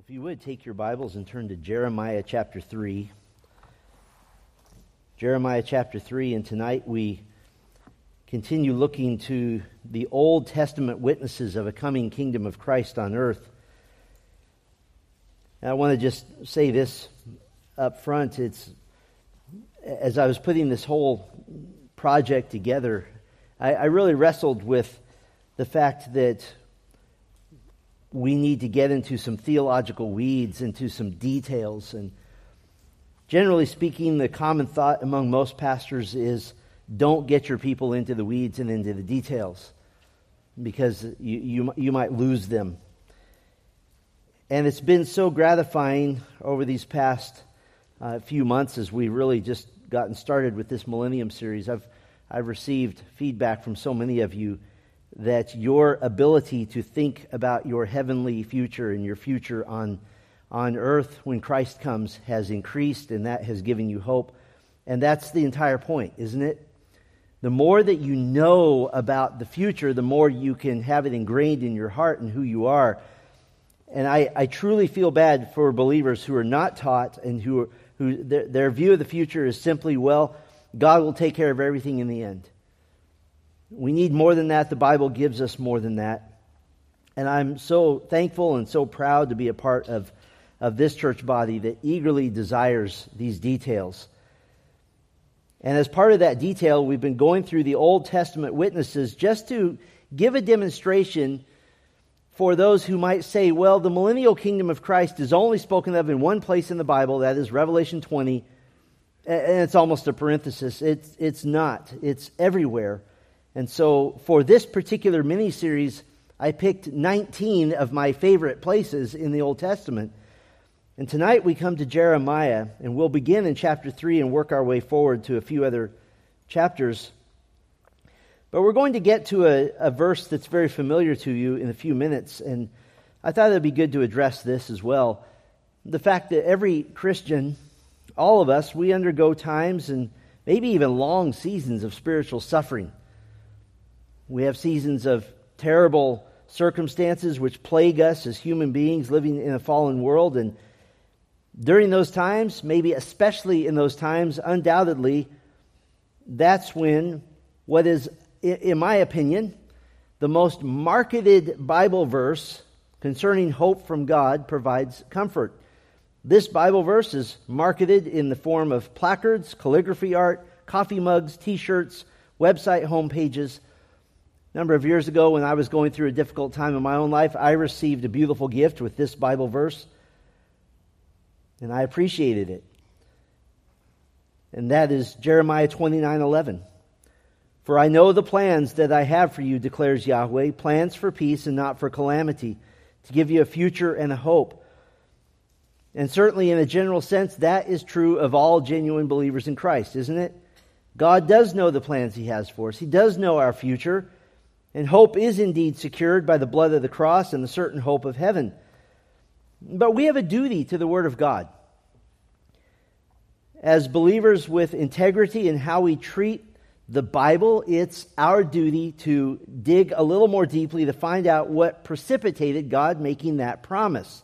If you would take your Bibles and turn to Jeremiah chapter 3. Jeremiah chapter 3, and tonight we continue looking to the Old Testament witnesses of a coming kingdom of Christ on earth. And I want to just say this up front. It's as I was putting this whole project together, I, I really wrestled with the fact that we need to get into some theological weeds, into some details. And generally speaking, the common thought among most pastors is don't get your people into the weeds and into the details because you, you, you might lose them. And it's been so gratifying over these past uh, few months as we've really just gotten started with this Millennium series. I've, I've received feedback from so many of you that your ability to think about your heavenly future and your future on, on earth when Christ comes has increased, and that has given you hope. And that's the entire point, isn't it? The more that you know about the future, the more you can have it ingrained in your heart and who you are. And I, I truly feel bad for believers who are not taught and who, who their, their view of the future is simply, well, God will take care of everything in the end. We need more than that. The Bible gives us more than that. And I'm so thankful and so proud to be a part of, of this church body that eagerly desires these details. And as part of that detail, we've been going through the Old Testament witnesses just to give a demonstration for those who might say, well, the millennial kingdom of Christ is only spoken of in one place in the Bible, that is Revelation 20, and it's almost a parenthesis. It's, it's not, it's everywhere. And so for this particular mini series, I picked 19 of my favorite places in the Old Testament. And tonight we come to Jeremiah, and we'll begin in chapter 3 and work our way forward to a few other chapters. But we're going to get to a, a verse that's very familiar to you in a few minutes, and I thought it would be good to address this as well. The fact that every Christian, all of us, we undergo times and maybe even long seasons of spiritual suffering. We have seasons of terrible circumstances which plague us as human beings living in a fallen world. And during those times, maybe especially in those times, undoubtedly, that's when what is, in my opinion, the most marketed Bible verse concerning hope from God provides comfort. This Bible verse is marketed in the form of placards, calligraphy art, coffee mugs, t shirts, website homepages, a number of years ago, when I was going through a difficult time in my own life, I received a beautiful gift with this Bible verse, and I appreciated it. And that is Jeremiah 29 11. For I know the plans that I have for you, declares Yahweh plans for peace and not for calamity, to give you a future and a hope. And certainly, in a general sense, that is true of all genuine believers in Christ, isn't it? God does know the plans He has for us, He does know our future. And hope is indeed secured by the blood of the cross and the certain hope of heaven. But we have a duty to the Word of God. As believers with integrity in how we treat the Bible, it's our duty to dig a little more deeply to find out what precipitated God making that promise.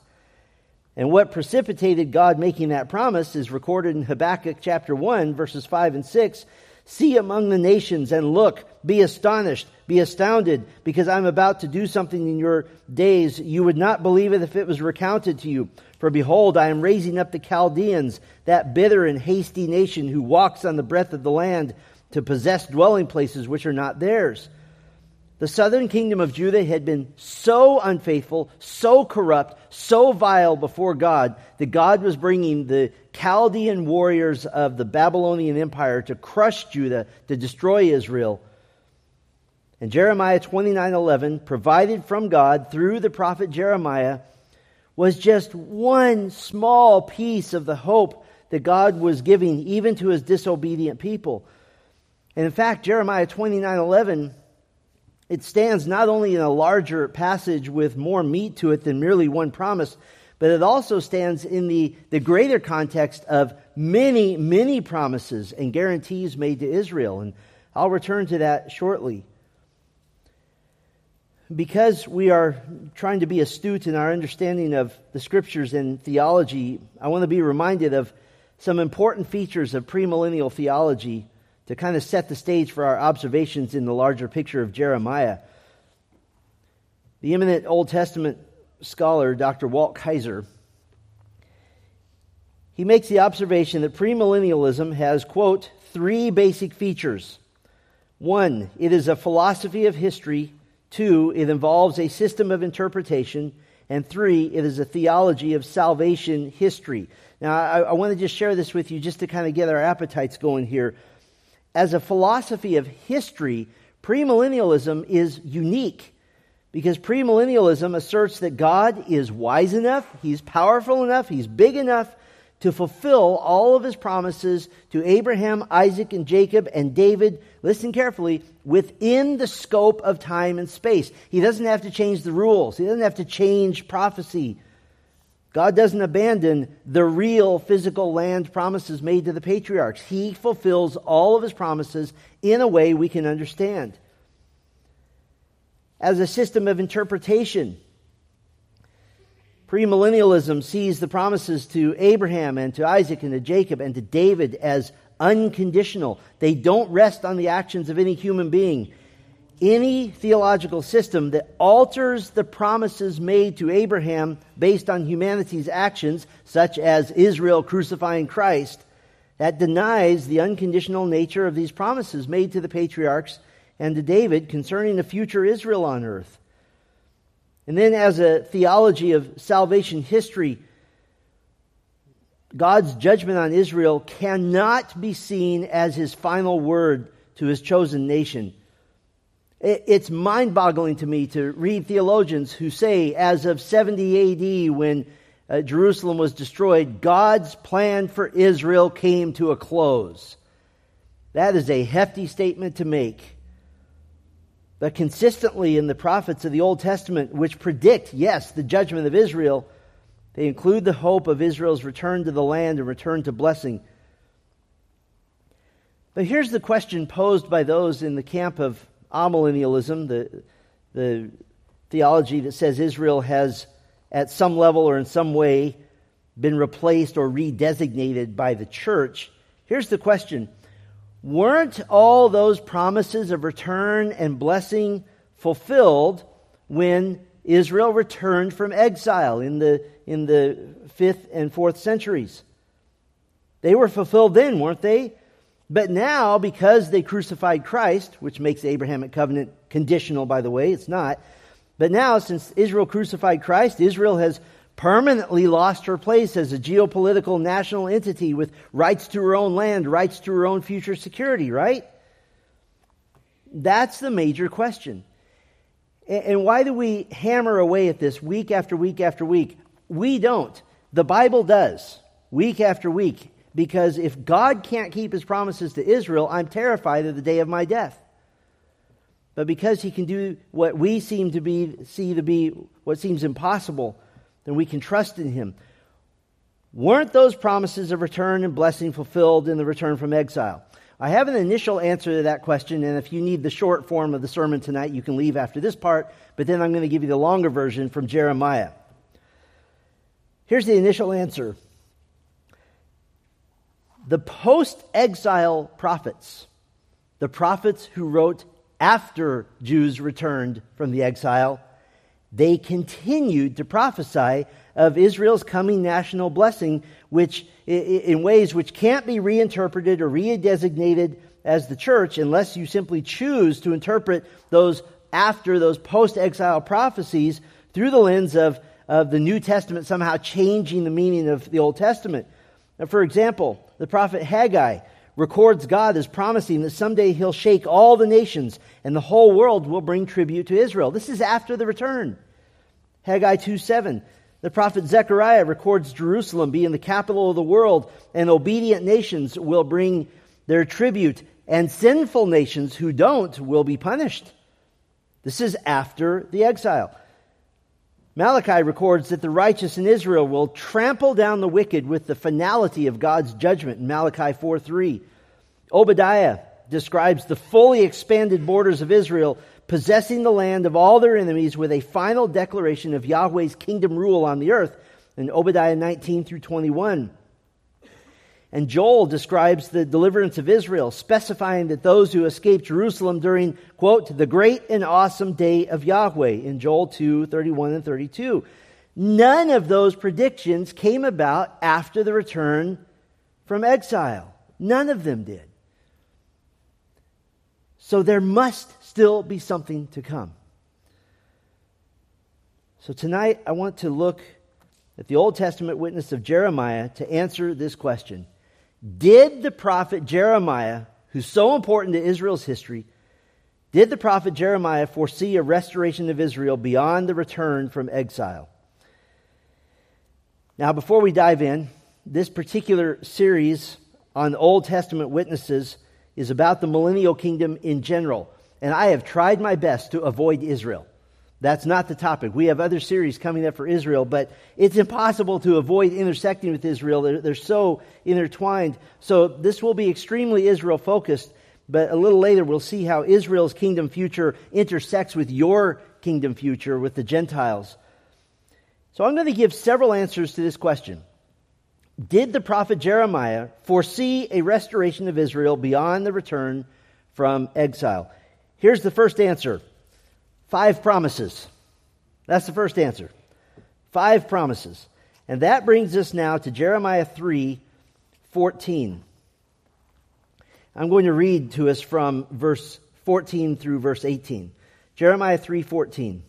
And what precipitated God making that promise is recorded in Habakkuk chapter 1, verses 5 and 6. See among the nations and look, be astonished, be astounded, because I'm about to do something in your days. You would not believe it if it was recounted to you. For behold, I am raising up the Chaldeans, that bitter and hasty nation who walks on the breath of the land to possess dwelling places which are not theirs. The southern kingdom of Judah had been so unfaithful, so corrupt, so vile before God that God was bringing the Chaldean warriors of the Babylonian Empire to crush Judah, to destroy Israel. And Jeremiah 29:11 provided from God through the prophet Jeremiah was just one small piece of the hope that God was giving even to his disobedient people. And in fact, Jeremiah 29:11 it stands not only in a larger passage with more meat to it than merely one promise, but it also stands in the, the greater context of many, many promises and guarantees made to Israel. And I'll return to that shortly. because we are trying to be astute in our understanding of the scriptures and theology, I want to be reminded of some important features of premillennial theology to kind of set the stage for our observations in the larger picture of Jeremiah. The eminent Old Testament scholar, Dr. Walt Kaiser, he makes the observation that premillennialism has, quote, three basic features. One, it is a philosophy of history. Two, it involves a system of interpretation. And three, it is a theology of salvation history. Now, I, I want to just share this with you just to kind of get our appetites going here. As a philosophy of history, premillennialism is unique because premillennialism asserts that God is wise enough, He's powerful enough, He's big enough to fulfill all of his promises to Abraham, Isaac, and Jacob and David, listen carefully, within the scope of time and space. He doesn't have to change the rules, he doesn't have to change prophecy. God doesn't abandon the real physical land promises made to the patriarchs. He fulfills all of his promises in a way we can understand. As a system of interpretation, Premillennialism sees the promises to Abraham and to Isaac and to Jacob and to David as unconditional. They don't rest on the actions of any human being. Any theological system that alters the promises made to Abraham based on humanity's actions, such as Israel crucifying Christ, that denies the unconditional nature of these promises made to the patriarchs and to David concerning the future Israel on earth. And then, as a theology of salvation history, God's judgment on Israel cannot be seen as his final word to his chosen nation. It's mind boggling to me to read theologians who say, as of 70 AD, when uh, Jerusalem was destroyed, God's plan for Israel came to a close. That is a hefty statement to make but consistently in the prophets of the Old Testament, which predict, yes, the judgment of Israel, they include the hope of Israel's return to the land and return to blessing. But here's the question posed by those in the camp of amillennialism, the, the theology that says Israel has, at some level or in some way, been replaced or redesignated by the church. Here's the question Weren't all those promises of return and blessing fulfilled when Israel returned from exile in the, in the fifth and fourth centuries? They were fulfilled then, weren't they? But now, because they crucified Christ, which makes the Abrahamic covenant conditional, by the way, it's not. But now, since Israel crucified Christ, Israel has permanently lost her place as a geopolitical national entity with rights to her own land, rights to her own future security, right? That's the major question. And why do we hammer away at this week after week after week? We don't. The Bible does, week after week. Because if God can't keep his promises to Israel, I'm terrified of the day of my death. But because he can do what we seem to be see to be what seems impossible, then we can trust in him. Weren't those promises of return and blessing fulfilled in the return from exile? I have an initial answer to that question, and if you need the short form of the sermon tonight, you can leave after this part, but then I'm going to give you the longer version from Jeremiah. Here's the initial answer The post exile prophets, the prophets who wrote after Jews returned from the exile, they continued to prophesy of Israel's coming national blessing, which in ways which can't be reinterpreted or redesignated as the church unless you simply choose to interpret those after those post-exile prophecies through the lens of, of the New Testament somehow changing the meaning of the Old Testament. Now, for example, the prophet Haggai records God as promising that someday he'll shake all the nations and the whole world will bring tribute to Israel. This is after the return. Haggai 2 7. The prophet Zechariah records Jerusalem being the capital of the world, and obedient nations will bring their tribute, and sinful nations who don't will be punished. This is after the exile. Malachi records that the righteous in Israel will trample down the wicked with the finality of God's judgment in Malachi 4 3. Obadiah describes the fully expanded borders of Israel possessing the land of all their enemies with a final declaration of Yahweh's kingdom rule on the earth in Obadiah 19 through 21. And Joel describes the deliverance of Israel, specifying that those who escaped Jerusalem during, quote, the great and awesome day of Yahweh in Joel 2, 31 and 32. None of those predictions came about after the return from exile. None of them did. So there must still be something to come. So tonight I want to look at the Old Testament witness of Jeremiah to answer this question. Did the prophet Jeremiah, who's so important to Israel's history, did the prophet Jeremiah foresee a restoration of Israel beyond the return from exile? Now, before we dive in, this particular series on Old Testament witnesses is about the millennial kingdom in general. And I have tried my best to avoid Israel. That's not the topic. We have other series coming up for Israel, but it's impossible to avoid intersecting with Israel. They're, they're so intertwined. So this will be extremely Israel focused, but a little later we'll see how Israel's kingdom future intersects with your kingdom future with the Gentiles. So I'm going to give several answers to this question. Did the prophet Jeremiah foresee a restoration of Israel beyond the return from exile? Here's the first answer Five promises. That's the first answer. Five promises. And that brings us now to Jeremiah 3 14. I'm going to read to us from verse 14 through verse 18. Jeremiah 3:14.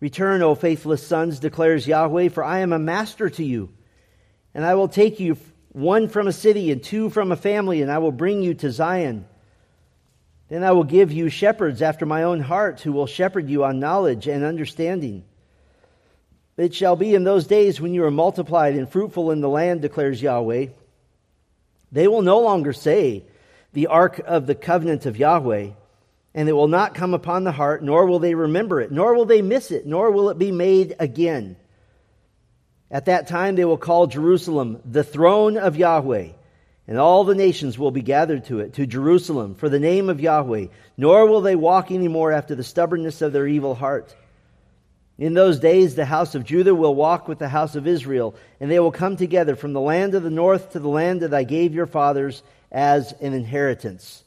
Return, O faithless sons, declares Yahweh, for I am a master to you, and I will take you one from a city and two from a family, and I will bring you to Zion. Then I will give you shepherds after my own heart who will shepherd you on knowledge and understanding. It shall be in those days when you are multiplied and fruitful in the land, declares Yahweh. They will no longer say, the ark of the covenant of Yahweh, and it will not come upon the heart, nor will they remember it, nor will they miss it, nor will it be made again. At that time they will call Jerusalem the throne of Yahweh and all the nations will be gathered to it, to Jerusalem, for the name of Yahweh, nor will they walk any more after the stubbornness of their evil heart. In those days, the house of Judah will walk with the house of Israel, and they will come together from the land of the north to the land that I gave your fathers as an inheritance.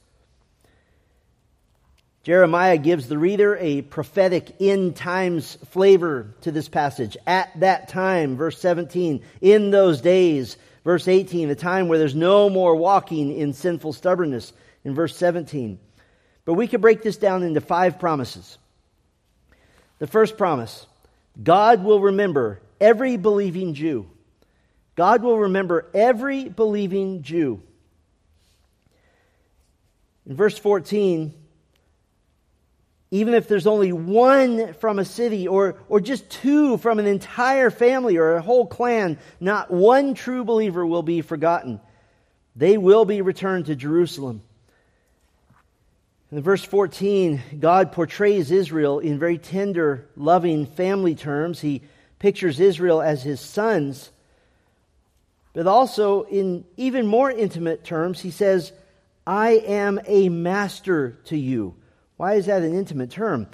Jeremiah gives the reader a prophetic end times flavor to this passage. At that time, verse 17, in those days, Verse 18, the time where there's no more walking in sinful stubbornness. In verse 17. But we could break this down into five promises. The first promise God will remember every believing Jew. God will remember every believing Jew. In verse 14, even if there's only one from a city or, or just two from an entire family or a whole clan, not one true believer will be forgotten. They will be returned to Jerusalem. In verse 14, God portrays Israel in very tender, loving family terms. He pictures Israel as his sons. But also, in even more intimate terms, he says, I am a master to you. Why is that an intimate term?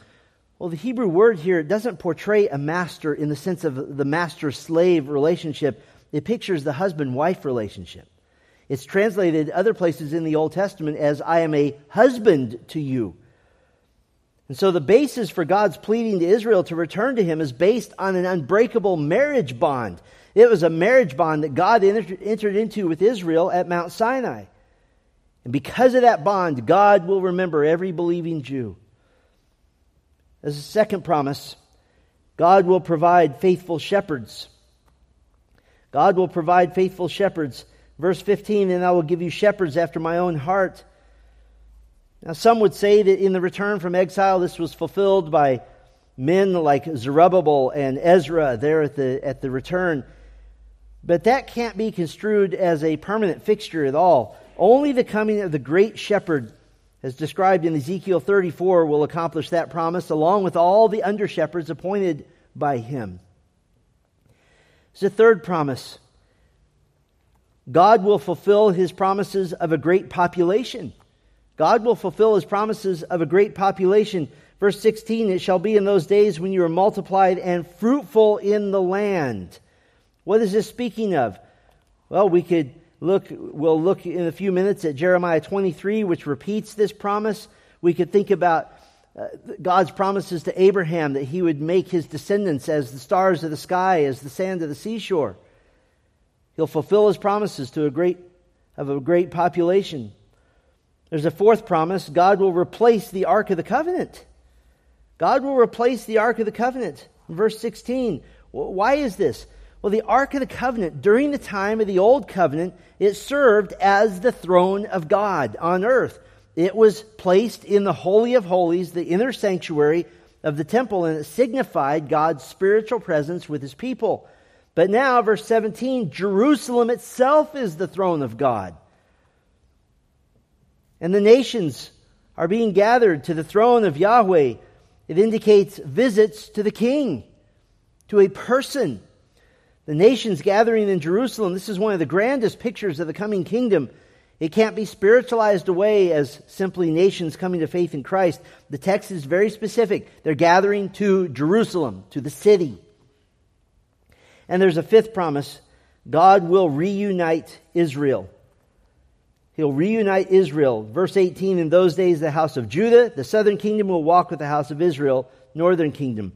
Well, the Hebrew word here doesn't portray a master in the sense of the master slave relationship, it pictures the husband wife relationship. It's translated other places in the Old Testament as, I am a husband to you. And so the basis for God's pleading to Israel to return to him is based on an unbreakable marriage bond. It was a marriage bond that God entered into with Israel at Mount Sinai. And because of that bond, God will remember every believing Jew. As a second promise, God will provide faithful shepherds. God will provide faithful shepherds. Verse 15, and I will give you shepherds after my own heart. Now, some would say that in the return from exile, this was fulfilled by men like Zerubbabel and Ezra there at the, at the return. But that can't be construed as a permanent fixture at all. Only the coming of the great shepherd, as described in Ezekiel 34, will accomplish that promise, along with all the under shepherds appointed by him. It's a third promise. God will fulfill his promises of a great population. God will fulfill his promises of a great population. Verse 16, it shall be in those days when you are multiplied and fruitful in the land. What is this speaking of? Well, we could look, we'll look in a few minutes at Jeremiah 23, which repeats this promise. We could think about uh, God's promises to Abraham that he would make his descendants as the stars of the sky, as the sand of the seashore. He'll fulfill his promises to a great, of a great population. There's a fourth promise God will replace the Ark of the Covenant. God will replace the Ark of the Covenant. Verse 16. Why is this? Well, the Ark of the Covenant, during the time of the Old Covenant, it served as the throne of God on earth. It was placed in the Holy of Holies, the inner sanctuary of the temple, and it signified God's spiritual presence with his people. But now, verse 17, Jerusalem itself is the throne of God. And the nations are being gathered to the throne of Yahweh. It indicates visits to the king, to a person. The nations gathering in Jerusalem, this is one of the grandest pictures of the coming kingdom. It can't be spiritualized away as simply nations coming to faith in Christ. The text is very specific. They're gathering to Jerusalem, to the city. And there's a fifth promise God will reunite Israel. He'll reunite Israel. Verse 18 In those days, the house of Judah, the southern kingdom, will walk with the house of Israel, northern kingdom.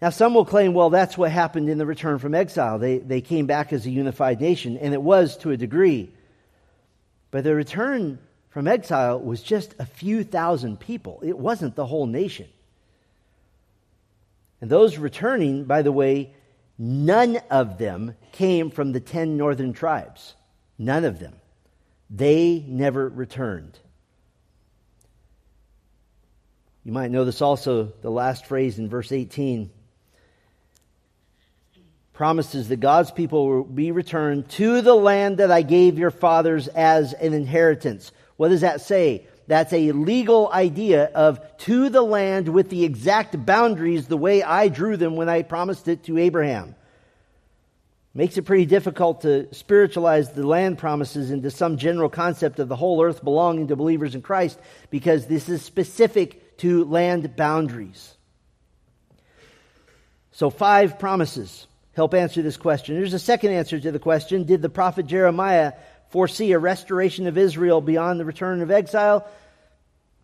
Now, some will claim, well, that's what happened in the return from exile. They, they came back as a unified nation, and it was to a degree. But the return from exile was just a few thousand people, it wasn't the whole nation. And those returning, by the way, none of them came from the ten northern tribes. None of them. They never returned. You might know this also, the last phrase in verse 18 promises that God's people will be returned to the land that I gave your fathers as an inheritance. What does that say? That's a legal idea of to the land with the exact boundaries the way I drew them when I promised it to Abraham. Makes it pretty difficult to spiritualize the land promises into some general concept of the whole earth belonging to believers in Christ because this is specific to land boundaries. So, five promises help answer this question. There's a second answer to the question Did the prophet Jeremiah foresee a restoration of Israel beyond the return of exile?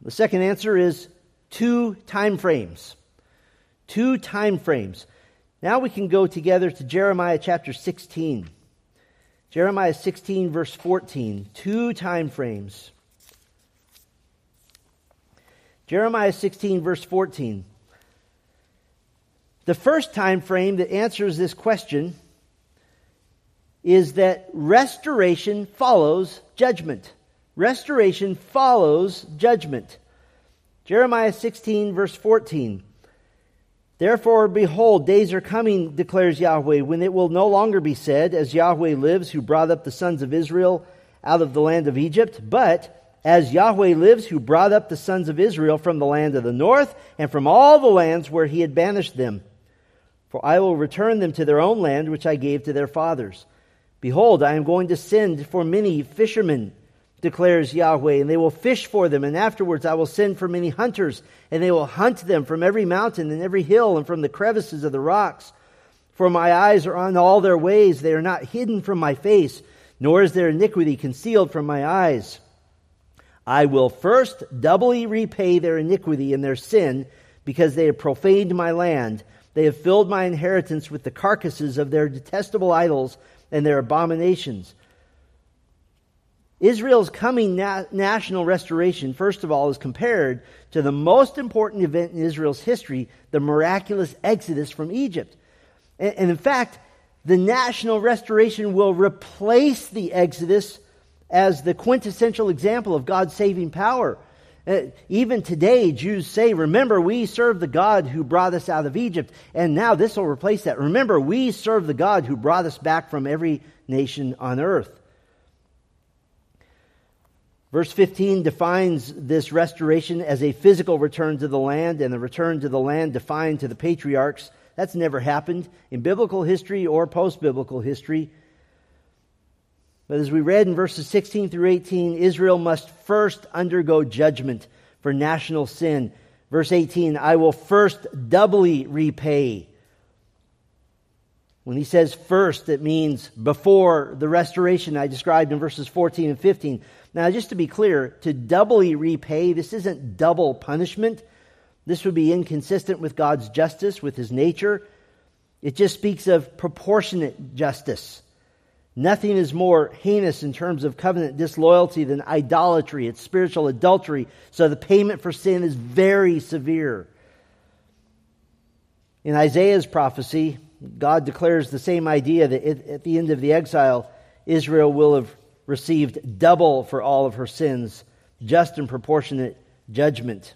The second answer is two time frames. Two time frames. Now we can go together to Jeremiah chapter 16. Jeremiah 16, verse 14. Two time frames. Jeremiah 16, verse 14. The first time frame that answers this question is that restoration follows judgment. Restoration follows judgment. Jeremiah 16, verse 14. Therefore, behold, days are coming, declares Yahweh, when it will no longer be said, As Yahweh lives, who brought up the sons of Israel out of the land of Egypt, but as Yahweh lives, who brought up the sons of Israel from the land of the north and from all the lands where he had banished them. For I will return them to their own land, which I gave to their fathers. Behold, I am going to send for many fishermen, declares Yahweh, and they will fish for them, and afterwards I will send for many hunters, and they will hunt them from every mountain and every hill and from the crevices of the rocks. For my eyes are on all their ways, they are not hidden from my face, nor is their iniquity concealed from my eyes. I will first doubly repay their iniquity and their sin, because they have profaned my land they have filled my inheritance with the carcasses of their detestable idols and their abominations. Israel's coming na- national restoration, first of all, is compared to the most important event in Israel's history, the miraculous exodus from Egypt. And, and in fact, the national restoration will replace the exodus as the quintessential example of God's saving power. Uh, even today, Jews say, Remember, we serve the God who brought us out of Egypt. And now this will replace that. Remember, we serve the God who brought us back from every nation on earth. Verse 15 defines this restoration as a physical return to the land, and the return to the land defined to the patriarchs. That's never happened in biblical history or post biblical history. But as we read in verses 16 through 18, Israel must first undergo judgment for national sin. Verse 18, I will first doubly repay. When he says first, it means before the restoration I described in verses 14 and 15. Now, just to be clear, to doubly repay, this isn't double punishment. This would be inconsistent with God's justice, with his nature. It just speaks of proportionate justice. Nothing is more heinous in terms of covenant disloyalty than idolatry. It's spiritual adultery. So the payment for sin is very severe. In Isaiah's prophecy, God declares the same idea that at the end of the exile, Israel will have received double for all of her sins, just and proportionate judgment.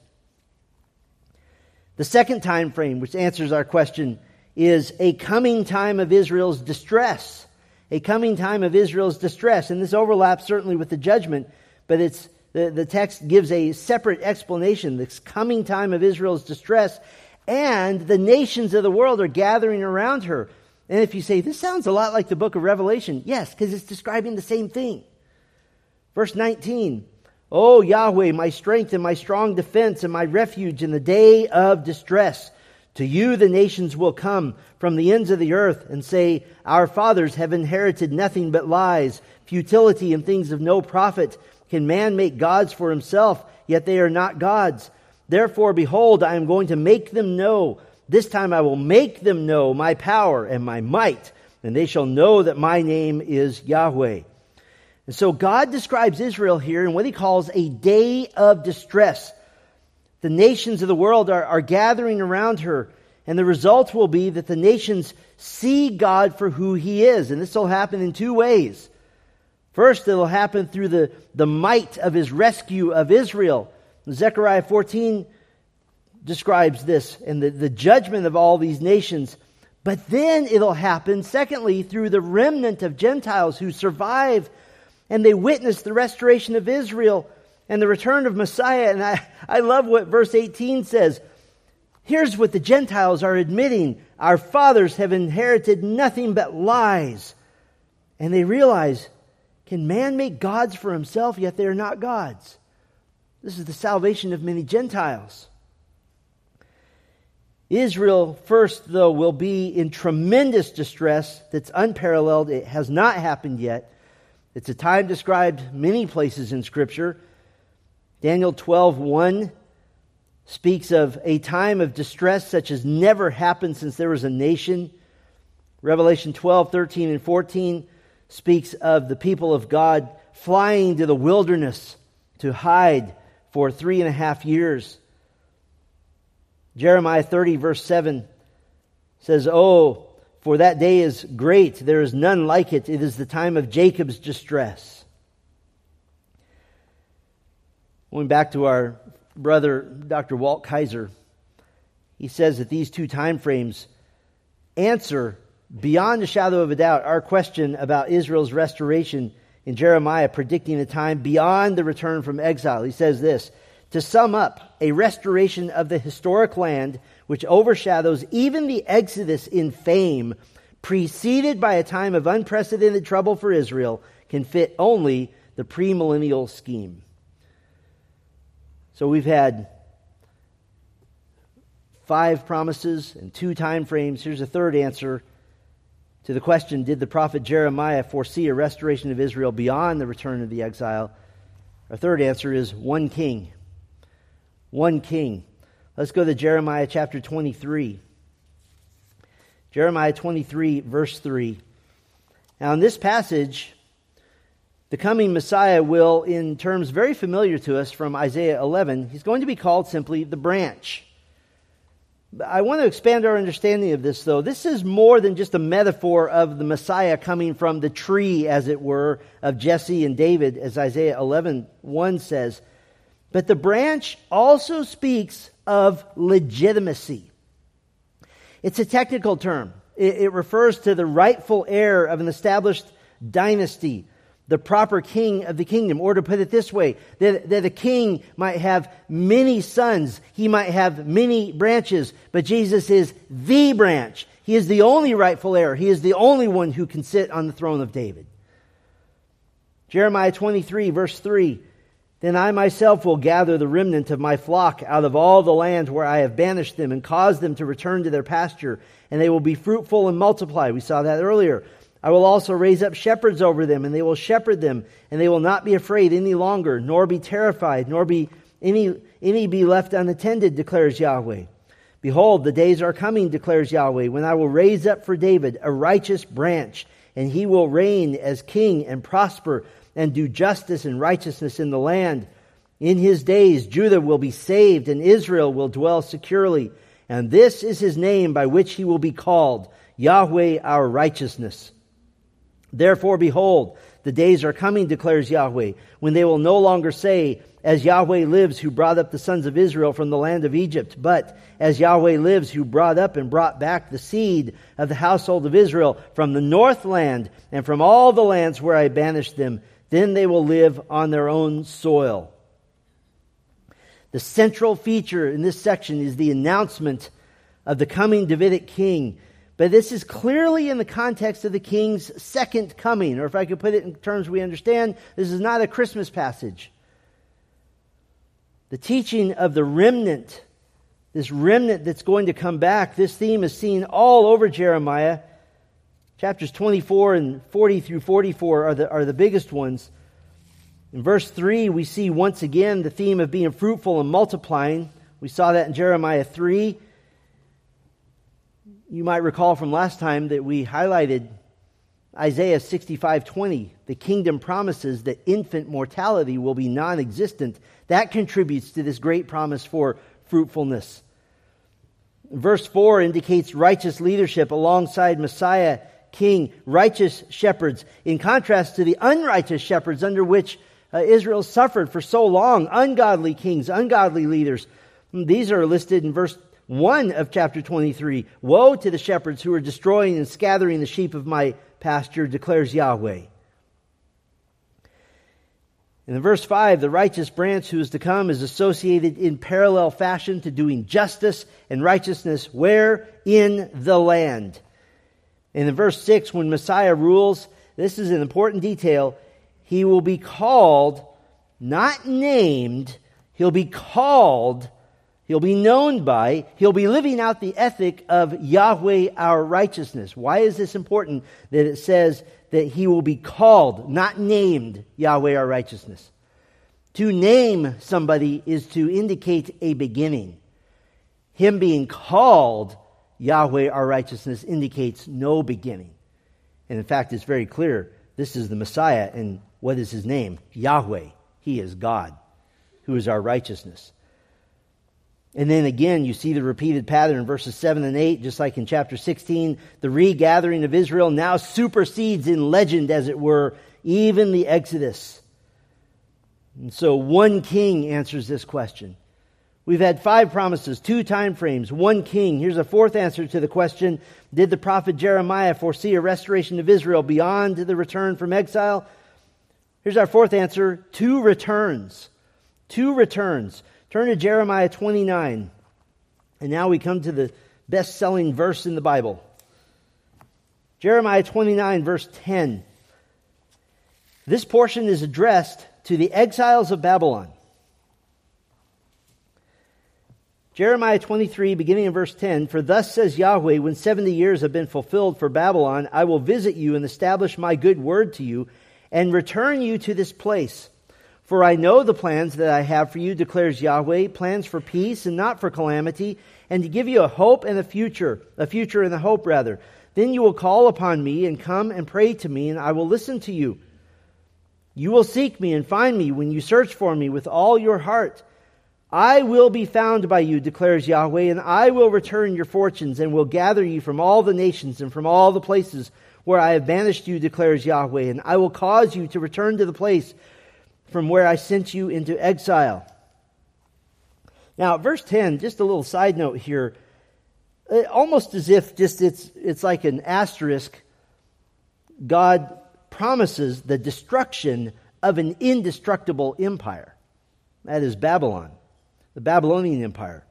The second time frame, which answers our question, is a coming time of Israel's distress a coming time of Israel's distress. And this overlaps certainly with the judgment, but it's, the, the text gives a separate explanation. This coming time of Israel's distress, and the nations of the world are gathering around her. And if you say, this sounds a lot like the book of Revelation, yes, because it's describing the same thing. Verse 19, O Yahweh, my strength and my strong defense and my refuge in the day of distress. To you the nations will come from the ends of the earth and say, Our fathers have inherited nothing but lies, futility, and things of no profit. Can man make gods for himself? Yet they are not gods. Therefore, behold, I am going to make them know. This time I will make them know my power and my might, and they shall know that my name is Yahweh. And so God describes Israel here in what he calls a day of distress. The nations of the world are, are gathering around her, and the result will be that the nations see God for who he is. And this will happen in two ways. First, it'll happen through the, the might of his rescue of Israel. Zechariah 14 describes this and the, the judgment of all these nations. But then it'll happen, secondly, through the remnant of Gentiles who survive and they witness the restoration of Israel and the return of Messiah. And I, I love what verse 18 says. Here's what the Gentiles are admitting Our fathers have inherited nothing but lies. And they realize can man make gods for himself, yet they are not gods? This is the salvation of many Gentiles. Israel, first, though, will be in tremendous distress that's unparalleled. It has not happened yet. It's a time described many places in Scripture. Daniel 12:1 speaks of a time of distress such as never happened since there was a nation. Revelation 12, 13, and 14 speaks of the people of God flying to the wilderness to hide for three and a half years. Jeremiah 30, verse 7 says, Oh, for that day is great. There is none like it. It is the time of Jacob's distress. Going back to our brother, Dr. Walt Kaiser, he says that these two time frames answer beyond a shadow of a doubt our question about Israel's restoration in Jeremiah, predicting a time beyond the return from exile. He says this To sum up, a restoration of the historic land which overshadows even the exodus in fame, preceded by a time of unprecedented trouble for Israel, can fit only the premillennial scheme. So we've had five promises and two time frames. Here's a third answer to the question Did the prophet Jeremiah foresee a restoration of Israel beyond the return of the exile? Our third answer is one king. One king. Let's go to Jeremiah chapter 23. Jeremiah 23, verse 3. Now, in this passage, the coming Messiah will, in terms very familiar to us from Isaiah 11, he's going to be called simply the branch. I want to expand our understanding of this, though. This is more than just a metaphor of the Messiah coming from the tree, as it were, of Jesse and David, as Isaiah 11 1 says. But the branch also speaks of legitimacy. It's a technical term. It, it refers to the rightful heir of an established dynasty the proper king of the kingdom. Or to put it this way, that, that a king might have many sons, he might have many branches, but Jesus is the branch. He is the only rightful heir. He is the only one who can sit on the throne of David. Jeremiah 23, verse 3 Then I myself will gather the remnant of my flock out of all the land where I have banished them and cause them to return to their pasture, and they will be fruitful and multiply. We saw that earlier. I will also raise up shepherds over them, and they will shepherd them, and they will not be afraid any longer, nor be terrified, nor be any, any be left unattended, declares Yahweh. Behold, the days are coming, declares Yahweh, when I will raise up for David a righteous branch, and he will reign as king and prosper and do justice and righteousness in the land. In his days, Judah will be saved, and Israel will dwell securely. And this is his name by which he will be called Yahweh our righteousness. Therefore, behold, the days are coming, declares Yahweh, when they will no longer say, As Yahweh lives, who brought up the sons of Israel from the land of Egypt, but as Yahweh lives, who brought up and brought back the seed of the household of Israel from the north land and from all the lands where I banished them, then they will live on their own soil. The central feature in this section is the announcement of the coming Davidic king but this is clearly in the context of the king's second coming, or if I could put it in terms we understand, this is not a Christmas passage. The teaching of the remnant, this remnant that's going to come back, this theme is seen all over Jeremiah. Chapters 24 and 40 through 44 are the, are the biggest ones. In verse 3, we see once again the theme of being fruitful and multiplying. We saw that in Jeremiah 3. You might recall from last time that we highlighted Isaiah 65:20. The kingdom promises that infant mortality will be non-existent. That contributes to this great promise for fruitfulness. Verse 4 indicates righteous leadership alongside Messiah, king, righteous shepherds, in contrast to the unrighteous shepherds under which uh, Israel suffered for so long, ungodly kings, ungodly leaders. These are listed in verse 1 of chapter 23. Woe to the shepherds who are destroying and scattering the sheep of my pasture, declares Yahweh. In verse 5, the righteous branch who is to come is associated in parallel fashion to doing justice and righteousness where? In the land. And in verse 6, when Messiah rules, this is an important detail, he will be called, not named, he'll be called He'll be known by, he'll be living out the ethic of Yahweh our righteousness. Why is this important that it says that he will be called, not named Yahweh our righteousness? To name somebody is to indicate a beginning. Him being called Yahweh our righteousness indicates no beginning. And in fact, it's very clear this is the Messiah, and what is his name? Yahweh. He is God, who is our righteousness. And then again, you see the repeated pattern in verses 7 and 8, just like in chapter 16. The regathering of Israel now supersedes in legend, as it were, even the Exodus. And so one king answers this question. We've had five promises, two time frames, one king. Here's a fourth answer to the question Did the prophet Jeremiah foresee a restoration of Israel beyond the return from exile? Here's our fourth answer two returns. Two returns. Turn to Jeremiah 29. And now we come to the best selling verse in the Bible. Jeremiah 29, verse 10. This portion is addressed to the exiles of Babylon. Jeremiah 23, beginning in verse 10 For thus says Yahweh, when 70 years have been fulfilled for Babylon, I will visit you and establish my good word to you and return you to this place. For I know the plans that I have for you, declares Yahweh, plans for peace and not for calamity, and to give you a hope and a future, a future and a hope rather. Then you will call upon me and come and pray to me, and I will listen to you. You will seek me and find me when you search for me with all your heart. I will be found by you, declares Yahweh, and I will return your fortunes and will gather you from all the nations and from all the places where I have banished you, declares Yahweh, and I will cause you to return to the place from where I sent you into exile. Now, verse 10, just a little side note here, uh, almost as if just it's, it's like an asterisk, God promises the destruction of an indestructible empire. That is Babylon, the Babylonian Empire.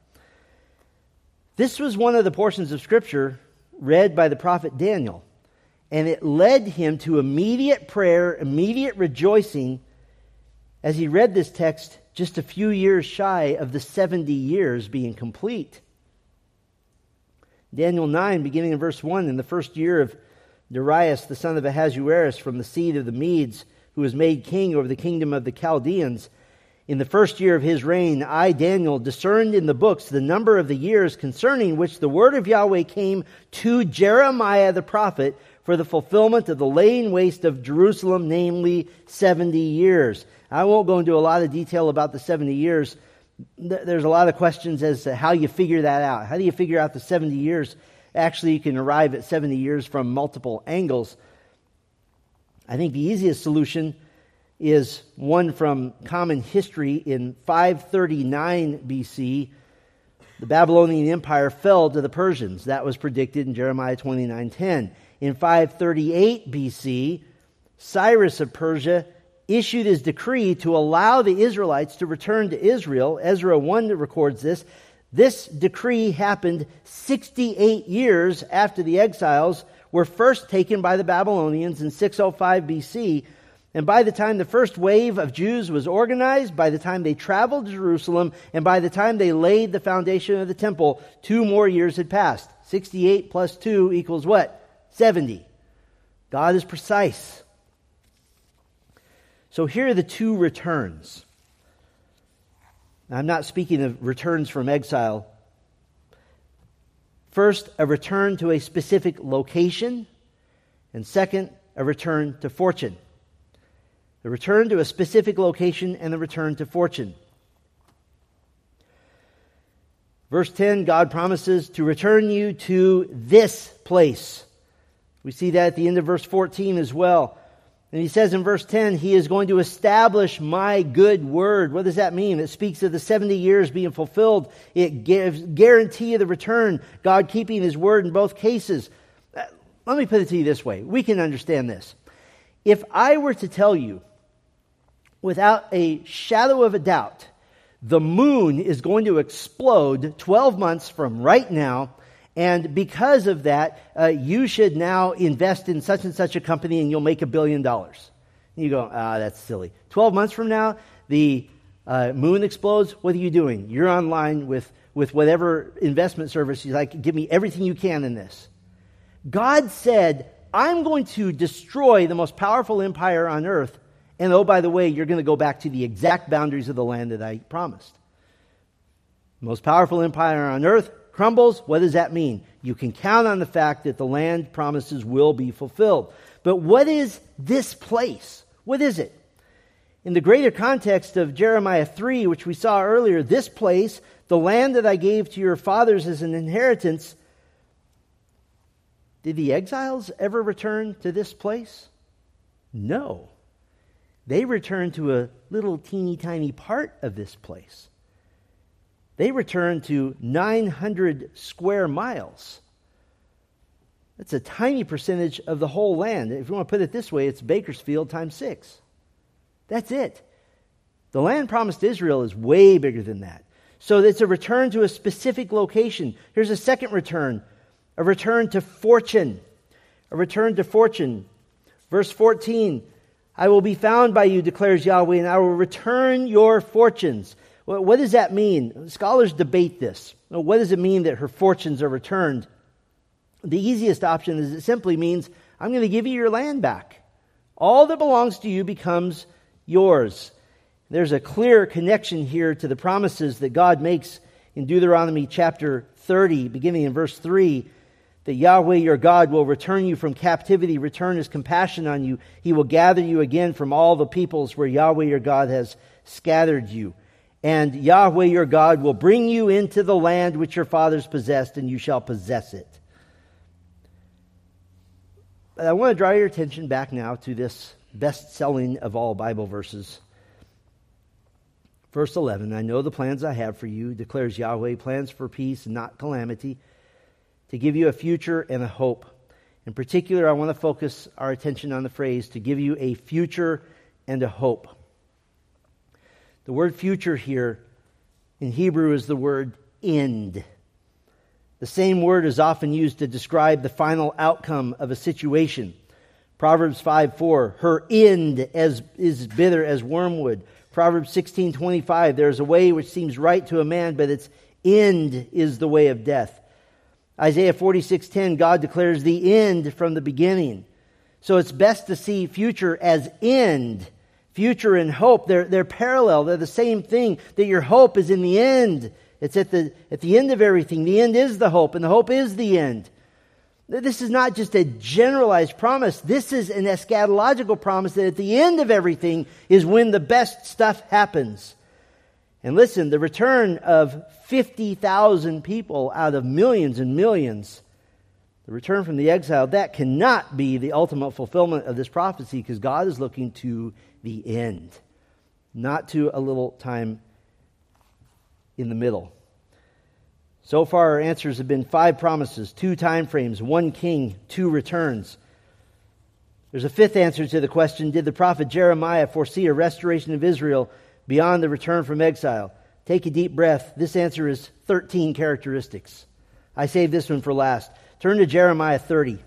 This was one of the portions of Scripture read by the prophet Daniel. and it led him to immediate prayer, immediate rejoicing as he read this text just a few years shy of the 70 years being complete. Daniel 9, beginning in verse 1, in the first year of Darius, the son of Ahasuerus, from the seed of the Medes, who was made king over the kingdom of the Chaldeans, in the first year of his reign, I, Daniel, discerned in the books the number of the years concerning which the word of Yahweh came to Jeremiah the prophet for the fulfillment of the laying waste of Jerusalem, namely 70 years. I won't go into a lot of detail about the 70 years. There's a lot of questions as to how you figure that out. How do you figure out the 70 years? Actually, you can arrive at 70 years from multiple angles. I think the easiest solution is one from common history in 539 BC. The Babylonian Empire fell to the Persians. That was predicted in Jeremiah 29:10. In 538 BC, Cyrus of Persia issued his decree to allow the Israelites to return to Israel. Ezra 1 records this. This decree happened 68 years after the exiles were first taken by the Babylonians in 605 BC and by the time the first wave of Jews was organized, by the time they traveled to Jerusalem, and by the time they laid the foundation of the temple, two more years had passed. 68 plus 2 equals what? 70. God is precise. So here are the two returns. Now, I'm not speaking of returns from exile. First, a return to a specific location, and second, a return to fortune the return to a specific location, and the return to fortune. Verse 10 God promises to return you to this place. We see that at the end of verse 14 as well. And he says in verse 10, He is going to establish my good word. What does that mean? It speaks of the 70 years being fulfilled. It gives guarantee of the return, God keeping His word in both cases. Uh, let me put it to you this way. We can understand this. If I were to tell you without a shadow of a doubt, the moon is going to explode 12 months from right now. And because of that, uh, you should now invest in such and such a company and you'll make a billion dollars. And you go, ah, that's silly. 12 months from now, the uh, moon explodes. What are you doing? You're online with, with whatever investment service you like. Give me everything you can in this. God said, I'm going to destroy the most powerful empire on earth and oh, by the way, you're going to go back to the exact boundaries of the land that I promised. Most powerful empire on earth crumbles. What does that mean? You can count on the fact that the land promises will be fulfilled. But what is this place? What is it? In the greater context of Jeremiah 3, which we saw earlier, this place, the land that I gave to your fathers as an inheritance, did the exiles ever return to this place? No. They returned to a little teeny tiny part of this place. They return to 900 square miles. That's a tiny percentage of the whole land. If you want to put it this way, it's Bakersfield times six. That's it. The land promised Israel is way bigger than that. So it's a return to a specific location. Here's a second return a return to fortune. A return to fortune. Verse 14 I will be found by you, declares Yahweh, and I will return your fortunes. What does that mean? Scholars debate this. What does it mean that her fortunes are returned? The easiest option is it simply means, I'm going to give you your land back. All that belongs to you becomes yours. There's a clear connection here to the promises that God makes in Deuteronomy chapter 30, beginning in verse 3 that Yahweh your God will return you from captivity, return his compassion on you. He will gather you again from all the peoples where Yahweh your God has scattered you. And Yahweh your God will bring you into the land which your fathers possessed, and you shall possess it. I want to draw your attention back now to this best selling of all Bible verses. Verse 11 I know the plans I have for you, declares Yahweh, plans for peace not calamity to give you a future and a hope. In particular, I want to focus our attention on the phrase to give you a future and a hope. The word future here in Hebrew is the word end. The same word is often used to describe the final outcome of a situation. Proverbs 5 4, her end as, is bitter as wormwood. Proverbs 16 25, there's a way which seems right to a man, but its end is the way of death. Isaiah 46 10, God declares the end from the beginning. So it's best to see future as end. Future and hope, they're, they're parallel. They're the same thing, that your hope is in the end. It's at the, at the end of everything. The end is the hope, and the hope is the end. This is not just a generalized promise. This is an eschatological promise that at the end of everything is when the best stuff happens. And listen, the return of 50,000 people out of millions and millions, the return from the exile, that cannot be the ultimate fulfillment of this prophecy because God is looking to the end, not to a little time in the middle. So far, our answers have been five promises, two time frames, one king, two returns. There's a fifth answer to the question Did the prophet Jeremiah foresee a restoration of Israel beyond the return from exile? Take a deep breath. This answer is 13 characteristics. I saved this one for last. Turn to Jeremiah 30.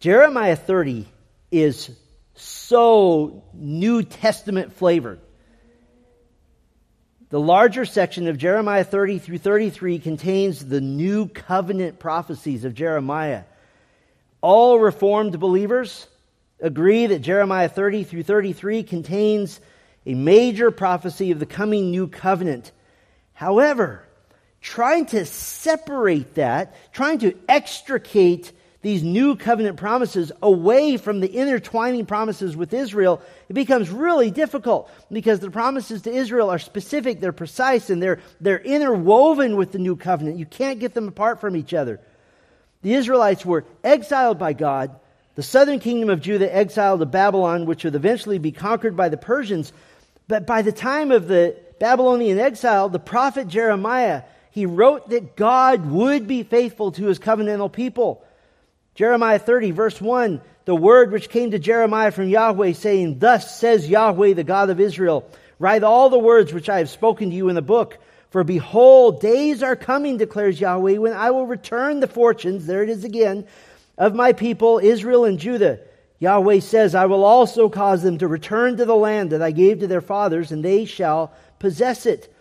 Jeremiah 30 is so New Testament flavored. The larger section of Jeremiah 30 through 33 contains the new covenant prophecies of Jeremiah. All Reformed believers agree that Jeremiah 30 through 33 contains a major prophecy of the coming new covenant. However, trying to separate that, trying to extricate these new covenant promises away from the intertwining promises with Israel, it becomes really difficult because the promises to Israel are specific, they're precise, and they're, they're interwoven with the new covenant. You can't get them apart from each other. The Israelites were exiled by God. The southern kingdom of Judah exiled to Babylon, which would eventually be conquered by the Persians. But by the time of the Babylonian exile, the prophet Jeremiah, he wrote that God would be faithful to his covenantal people. Jeremiah 30, verse 1, the word which came to Jeremiah from Yahweh, saying, Thus says Yahweh, the God of Israel, write all the words which I have spoken to you in the book. For behold, days are coming, declares Yahweh, when I will return the fortunes, there it is again, of my people, Israel and Judah. Yahweh says, I will also cause them to return to the land that I gave to their fathers, and they shall possess it.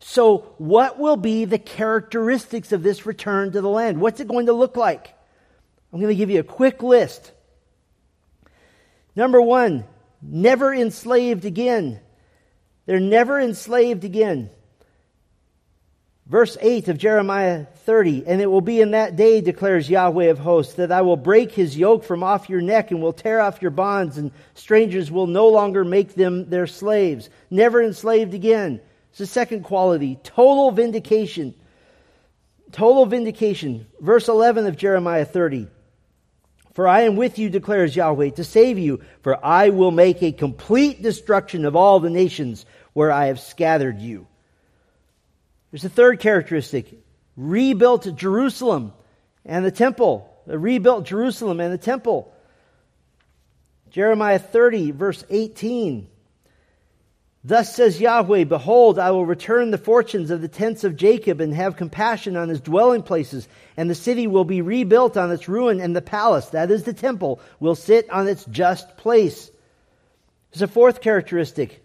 So, what will be the characteristics of this return to the land? What's it going to look like? I'm going to give you a quick list. Number one, never enslaved again. They're never enslaved again. Verse 8 of Jeremiah 30, and it will be in that day, declares Yahweh of hosts, that I will break his yoke from off your neck and will tear off your bonds, and strangers will no longer make them their slaves. Never enslaved again. It's the second quality total vindication. Total vindication. Verse 11 of Jeremiah 30. For I am with you, declares Yahweh, to save you, for I will make a complete destruction of all the nations where I have scattered you. There's a third characteristic rebuilt Jerusalem and the temple. A rebuilt Jerusalem and the temple. Jeremiah 30, verse 18. Thus says Yahweh, Behold, I will return the fortunes of the tents of Jacob and have compassion on his dwelling places, and the city will be rebuilt on its ruin, and the palace, that is the temple, will sit on its just place. There's a fourth characteristic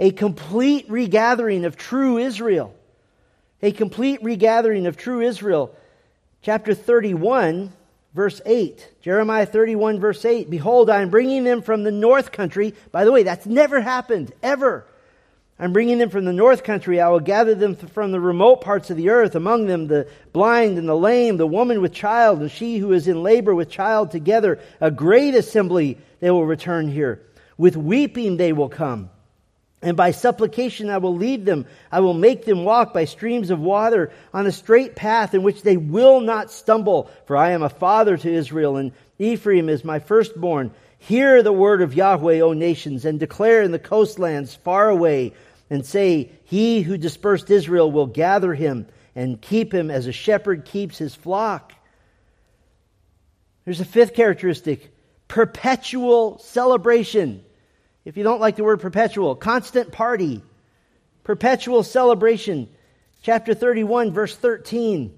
a complete regathering of true Israel. A complete regathering of true Israel. Chapter 31, verse 8. Jeremiah 31, verse 8. Behold, I am bringing them from the north country. By the way, that's never happened, ever. I'm bringing them from the north country. I will gather them from the remote parts of the earth, among them the blind and the lame, the woman with child, and she who is in labor with child together. A great assembly they will return here. With weeping they will come. And by supplication I will lead them. I will make them walk by streams of water on a straight path in which they will not stumble. For I am a father to Israel, and Ephraim is my firstborn. Hear the word of Yahweh, O nations, and declare in the coastlands far away, and say, He who dispersed Israel will gather him and keep him as a shepherd keeps his flock. There's a fifth characteristic perpetual celebration. If you don't like the word perpetual, constant party, perpetual celebration. Chapter 31, verse 13.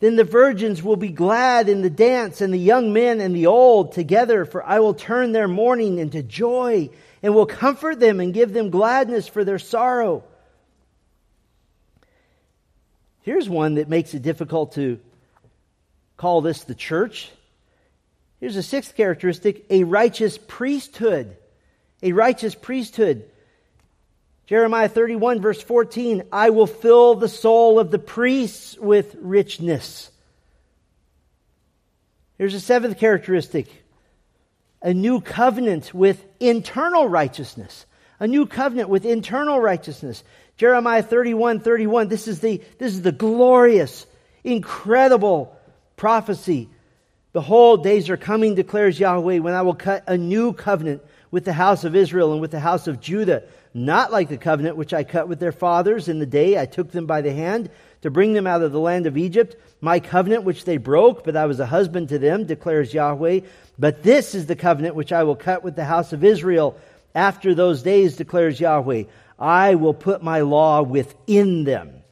Then the virgins will be glad in the dance, and the young men and the old together, for I will turn their mourning into joy, and will comfort them and give them gladness for their sorrow. Here's one that makes it difficult to call this the church. Here's a sixth characteristic a righteous priesthood. A righteous priesthood. Jeremiah 31, verse 14 I will fill the soul of the priests with richness. Here's a seventh characteristic a new covenant with internal righteousness. A new covenant with internal righteousness. Jeremiah 31, 31. This is the, this is the glorious, incredible prophecy. Behold, days are coming, declares Yahweh, when I will cut a new covenant with the house of Israel and with the house of Judah not like the covenant which I cut with their fathers in the day I took them by the hand to bring them out of the land of Egypt, my covenant which they broke, but I was a husband to them, declares Yahweh. But this is the covenant which I will cut with the house of Israel after those days, declares Yahweh. I will put my law within them,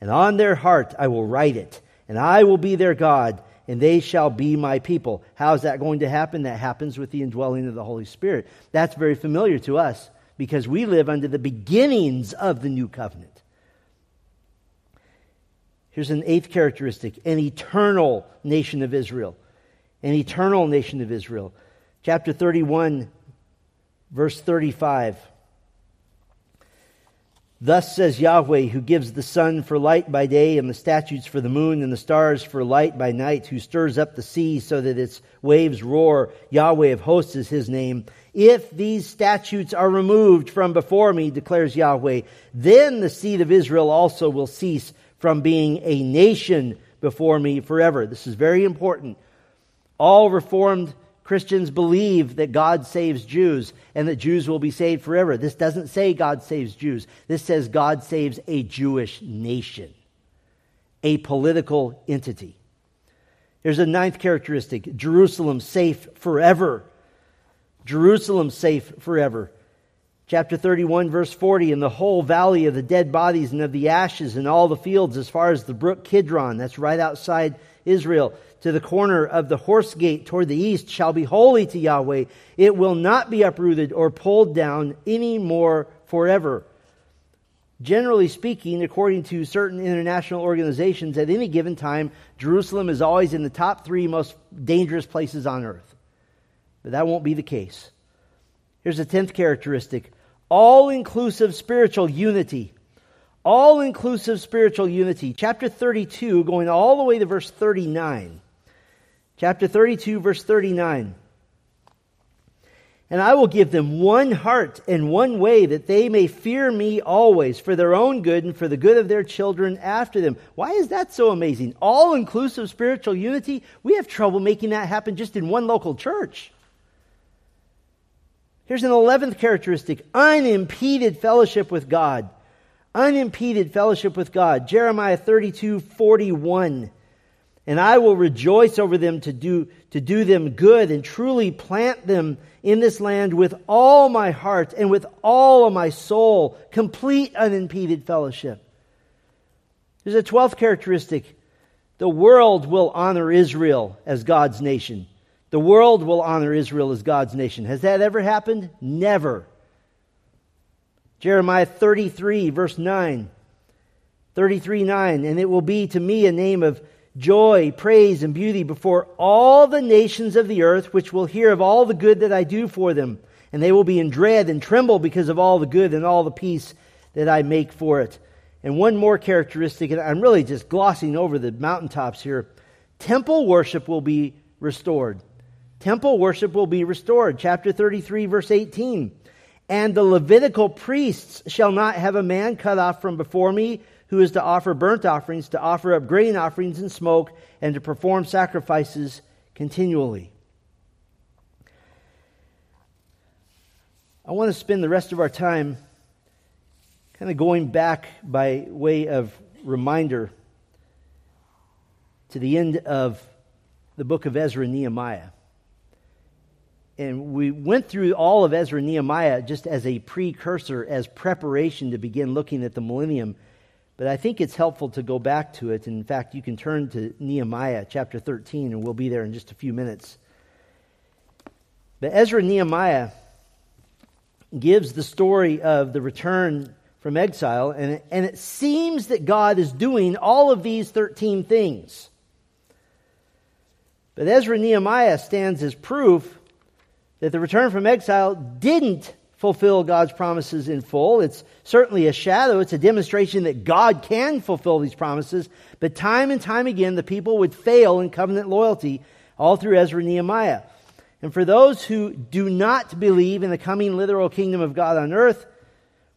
and on their heart I will write it, and I will be their God, and they shall be my people. How is that going to happen? That happens with the indwelling of the Holy Spirit. That's very familiar to us because we live under the beginnings of the new covenant. Here's an eighth characteristic an eternal nation of Israel. An eternal nation of Israel. Chapter 31, verse 35. Thus says Yahweh, who gives the sun for light by day, and the statutes for the moon, and the stars for light by night, who stirs up the sea so that its waves roar. Yahweh of hosts is his name. If these statutes are removed from before me, declares Yahweh, then the seed of Israel also will cease from being a nation before me forever. This is very important. All Reformed Christians believe that God saves Jews and that Jews will be saved forever. This doesn't say God saves Jews. This says God saves a Jewish nation, a political entity. There's a ninth characteristic Jerusalem safe forever. Jerusalem safe forever. Chapter 31, verse 40, And the whole valley of the dead bodies and of the ashes and all the fields as far as the brook Kidron, that's right outside Israel, to the corner of the horse gate toward the east, shall be holy to Yahweh. It will not be uprooted or pulled down any more forever. Generally speaking, according to certain international organizations, at any given time, Jerusalem is always in the top three most dangerous places on earth. But that won't be the case. Here's the tenth characteristic all inclusive spiritual unity. All inclusive spiritual unity. Chapter 32, going all the way to verse 39. Chapter 32, verse 39. And I will give them one heart and one way that they may fear me always for their own good and for the good of their children after them. Why is that so amazing? All inclusive spiritual unity? We have trouble making that happen just in one local church. Here's an 11th characteristic unimpeded fellowship with God. Unimpeded fellowship with God. Jeremiah 32 41. And I will rejoice over them to do, to do them good and truly plant them in this land with all my heart and with all of my soul. Complete unimpeded fellowship. There's a 12th characteristic. The world will honor Israel as God's nation. The world will honor Israel as God's nation. Has that ever happened? Never. Jeremiah 33, verse 9. 33, 9. And it will be to me a name of joy, praise, and beauty before all the nations of the earth, which will hear of all the good that I do for them. And they will be in dread and tremble because of all the good and all the peace that I make for it. And one more characteristic, and I'm really just glossing over the mountaintops here temple worship will be restored temple worship will be restored. Chapter 33, verse 18. And the Levitical priests shall not have a man cut off from before me who is to offer burnt offerings, to offer up grain offerings and smoke, and to perform sacrifices continually. I want to spend the rest of our time kind of going back by way of reminder to the end of the book of Ezra and Nehemiah and we went through all of Ezra and Nehemiah just as a precursor, as preparation to begin looking at the millennium. But I think it's helpful to go back to it. In fact, you can turn to Nehemiah chapter 13, and we'll be there in just a few minutes. But Ezra Nehemiah gives the story of the return from exile, and, and it seems that God is doing all of these 13 things. But Ezra Nehemiah stands as proof that the return from exile didn't fulfill God's promises in full. It's certainly a shadow, it's a demonstration that God can fulfill these promises, but time and time again the people would fail in covenant loyalty all through Ezra and Nehemiah. And for those who do not believe in the coming literal kingdom of God on earth,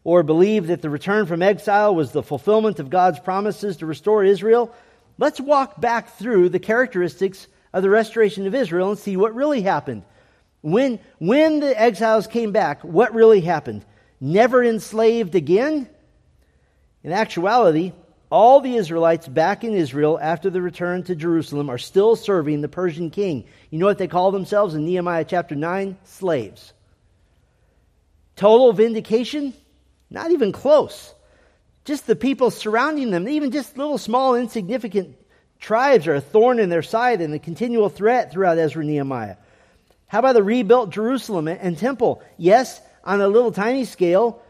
or believe that the return from exile was the fulfillment of God's promises to restore Israel, let's walk back through the characteristics of the restoration of Israel and see what really happened. When, when the exiles came back, what really happened? Never enslaved again? In actuality, all the Israelites back in Israel after the return to Jerusalem are still serving the Persian king. You know what they call themselves in Nehemiah chapter 9? Slaves. Total vindication? Not even close. Just the people surrounding them, even just little small insignificant tribes are a thorn in their side and a continual threat throughout Ezra Nehemiah. How about the rebuilt Jerusalem and temple? Yes, on a little tiny scale,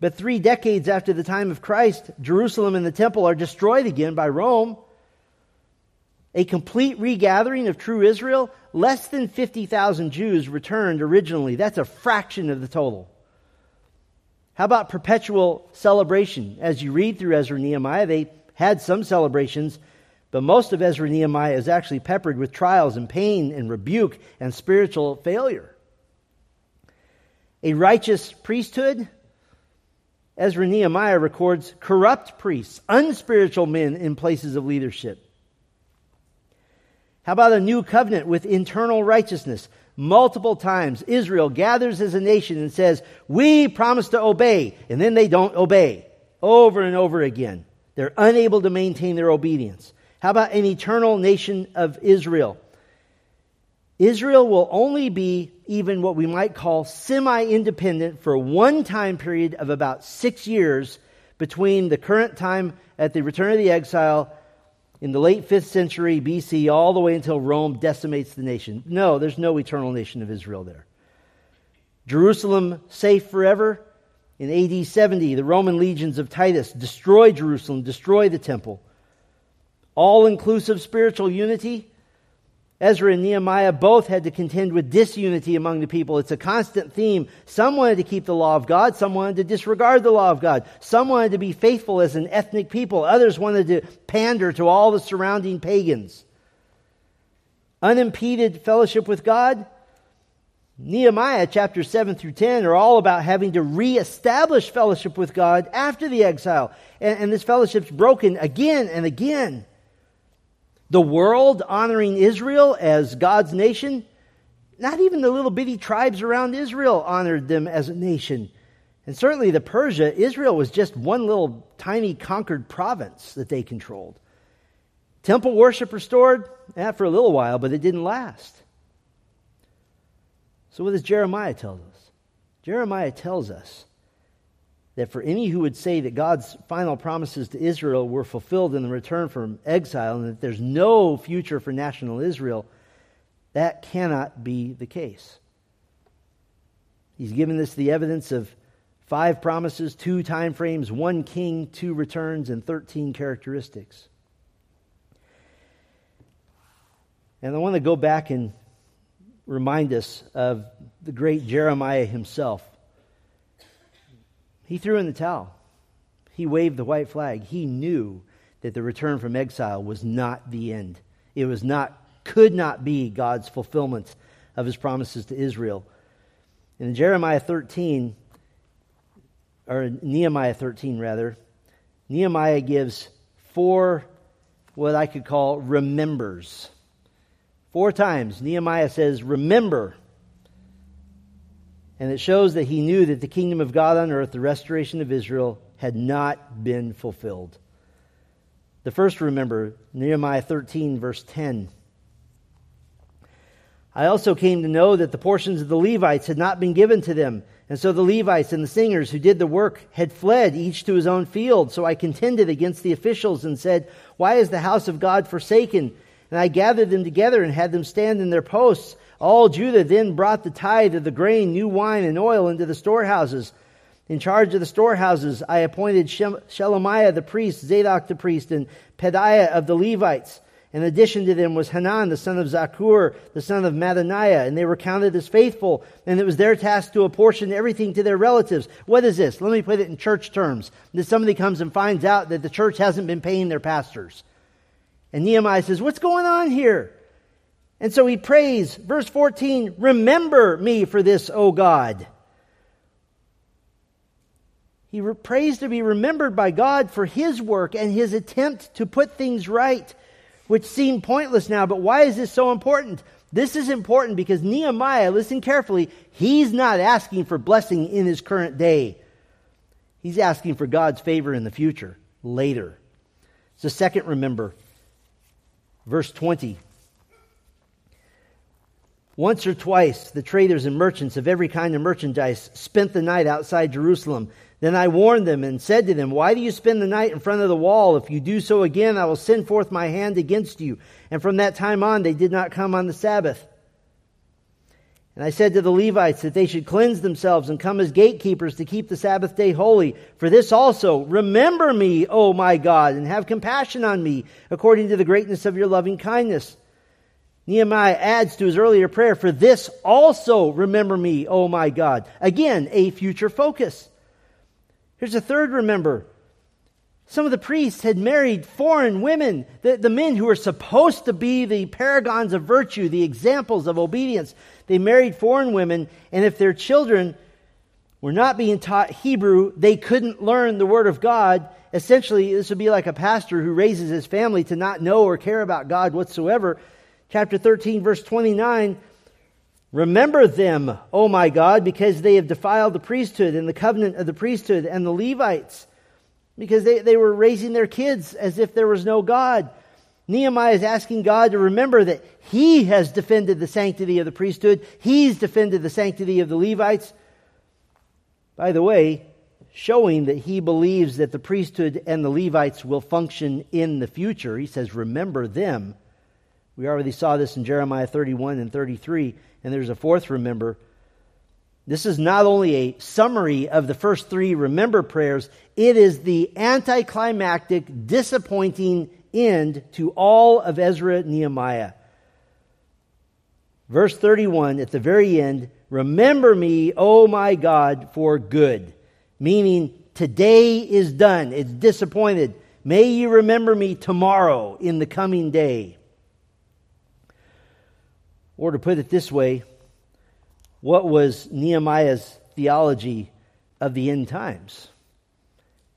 but three decades after the time of Christ, Jerusalem and the temple are destroyed again by Rome. A complete regathering of true Israel, less than 50,000 Jews returned originally. That's a fraction of the total. How about perpetual celebration? As you read through Ezra and Nehemiah, they had some celebrations, but most of Ezra Nehemiah is actually peppered with trials and pain and rebuke and spiritual failure. A righteous priesthood. Ezra Nehemiah records corrupt priests, unspiritual men in places of leadership. How about a new covenant with internal righteousness? Multiple times, Israel gathers as a nation and says, We promise to obey, and then they don't obey. Over and over again. They're unable to maintain their obedience. How about an eternal nation of Israel? Israel will only be even what we might call semi independent for one time period of about six years between the current time at the return of the exile in the late 5th century BC all the way until Rome decimates the nation. No, there's no eternal nation of Israel there. Jerusalem safe forever. In AD 70, the Roman legions of Titus destroy Jerusalem, destroy the temple all inclusive spiritual unity. Ezra and Nehemiah both had to contend with disunity among the people. It's a constant theme. Some wanted to keep the law of God, some wanted to disregard the law of God. Some wanted to be faithful as an ethnic people, others wanted to pander to all the surrounding pagans. Unimpeded fellowship with God. Nehemiah chapter 7 through 10 are all about having to reestablish fellowship with God after the exile. And, and this fellowship's broken again and again the world honoring Israel as God's nation. Not even the little bitty tribes around Israel honored them as a nation. And certainly the Persia, Israel was just one little tiny conquered province that they controlled. Temple worship restored, eh, for a little while, but it didn't last. So what does Jeremiah tell us? Jeremiah tells us that for any who would say that God's final promises to Israel were fulfilled in the return from exile and that there's no future for national Israel, that cannot be the case. He's given us the evidence of five promises, two time frames, one king, two returns, and 13 characteristics. And I want to go back and remind us of the great Jeremiah himself. He threw in the towel. He waved the white flag. He knew that the return from exile was not the end. It was not, could not be God's fulfillment of his promises to Israel. In Jeremiah 13, or Nehemiah 13 rather, Nehemiah gives four what I could call remembers. Four times Nehemiah says, Remember and it shows that he knew that the kingdom of God on earth, the restoration of Israel, had not been fulfilled. The first, remember, Nehemiah 13, verse 10. I also came to know that the portions of the Levites had not been given to them. And so the Levites and the singers who did the work had fled, each to his own field. So I contended against the officials and said, Why is the house of God forsaken? And I gathered them together and had them stand in their posts. All Judah then brought the tithe of the grain, new wine, and oil into the storehouses. In charge of the storehouses, I appointed Shelemiah the priest, Zadok the priest, and Pedaiah of the Levites. In addition to them was Hanan, the son of Zaccur, the son of Mattaniah, and they were counted as faithful, and it was their task to apportion everything to their relatives. What is this? Let me put it in church terms. That somebody comes and finds out that the church hasn't been paying their pastors. And Nehemiah says, What's going on here? And so he prays, verse 14, Remember me for this, O God. He prays to be remembered by God for his work and his attempt to put things right which seem pointless now, but why is this so important? This is important because Nehemiah, listen carefully, he's not asking for blessing in his current day. He's asking for God's favor in the future, later. So, second, remember, verse 20. Once or twice, the traders and merchants of every kind of merchandise spent the night outside Jerusalem then I warned them and said to them, Why do you spend the night in front of the wall? If you do so again, I will send forth my hand against you. And from that time on, they did not come on the Sabbath. And I said to the Levites that they should cleanse themselves and come as gatekeepers to keep the Sabbath day holy. For this also, remember me, O my God, and have compassion on me, according to the greatness of your loving kindness. Nehemiah adds to his earlier prayer, For this also remember me, O my God. Again, a future focus. Here's a third remember. Some of the priests had married foreign women, the, the men who were supposed to be the paragons of virtue, the examples of obedience. They married foreign women, and if their children were not being taught Hebrew, they couldn't learn the Word of God. Essentially, this would be like a pastor who raises his family to not know or care about God whatsoever. Chapter 13, verse 29 Remember them, O my God, because they have defiled the priesthood and the covenant of the priesthood and the Levites, because they, they were raising their kids as if there was no God. Nehemiah is asking God to remember that he has defended the sanctity of the priesthood, he's defended the sanctity of the Levites. By the way, showing that he believes that the priesthood and the Levites will function in the future. He says, Remember them. We already saw this in Jeremiah 31 and 33. And there's a fourth remember. This is not only a summary of the first three remember prayers, it is the anticlimactic, disappointing end to all of Ezra Nehemiah. Verse 31 at the very end Remember me, O my God, for good. Meaning, today is done. It's disappointed. May you remember me tomorrow in the coming day. Or to put it this way, what was Nehemiah's theology of the end times?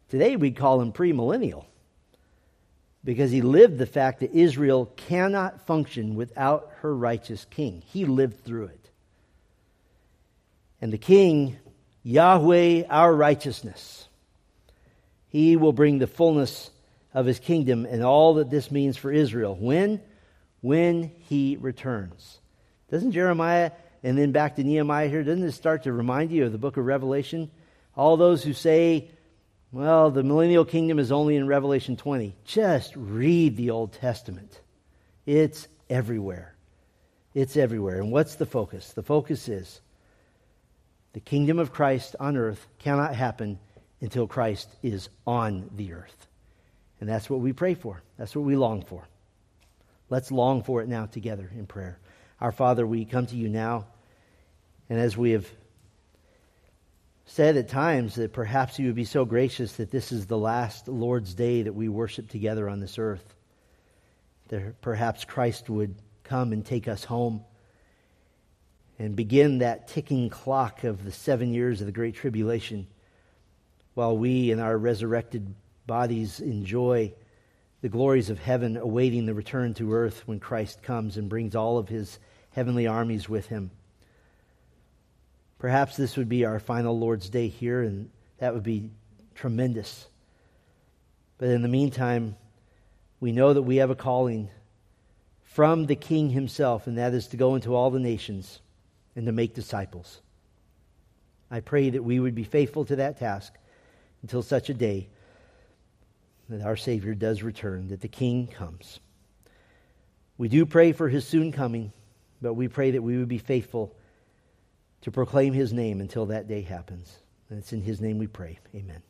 Today we'd call him premillennial because he lived the fact that Israel cannot function without her righteous king. He lived through it. And the king, Yahweh, our righteousness, he will bring the fullness of his kingdom and all that this means for Israel. When? When he returns. Doesn't Jeremiah and then back to Nehemiah here, doesn't it start to remind you of the book of Revelation? All those who say, well, the millennial kingdom is only in Revelation 20. Just read the Old Testament. It's everywhere. It's everywhere. And what's the focus? The focus is the kingdom of Christ on earth cannot happen until Christ is on the earth. And that's what we pray for. That's what we long for. Let's long for it now together in prayer. Our Father, we come to you now, and as we have said at times that perhaps you would be so gracious that this is the last Lord's Day that we worship together on this earth, that perhaps Christ would come and take us home and begin that ticking clock of the seven years of the Great Tribulation while we in our resurrected bodies enjoy the glories of heaven, awaiting the return to earth when Christ comes and brings all of his heavenly armies with him. Perhaps this would be our final Lord's Day here, and that would be tremendous. But in the meantime, we know that we have a calling from the King himself, and that is to go into all the nations and to make disciples. I pray that we would be faithful to that task until such a day that our Savior does return, that the King comes. We do pray for his soon coming, but we pray that we would be faithful to proclaim his name until that day happens. And it's in his name we pray. Amen.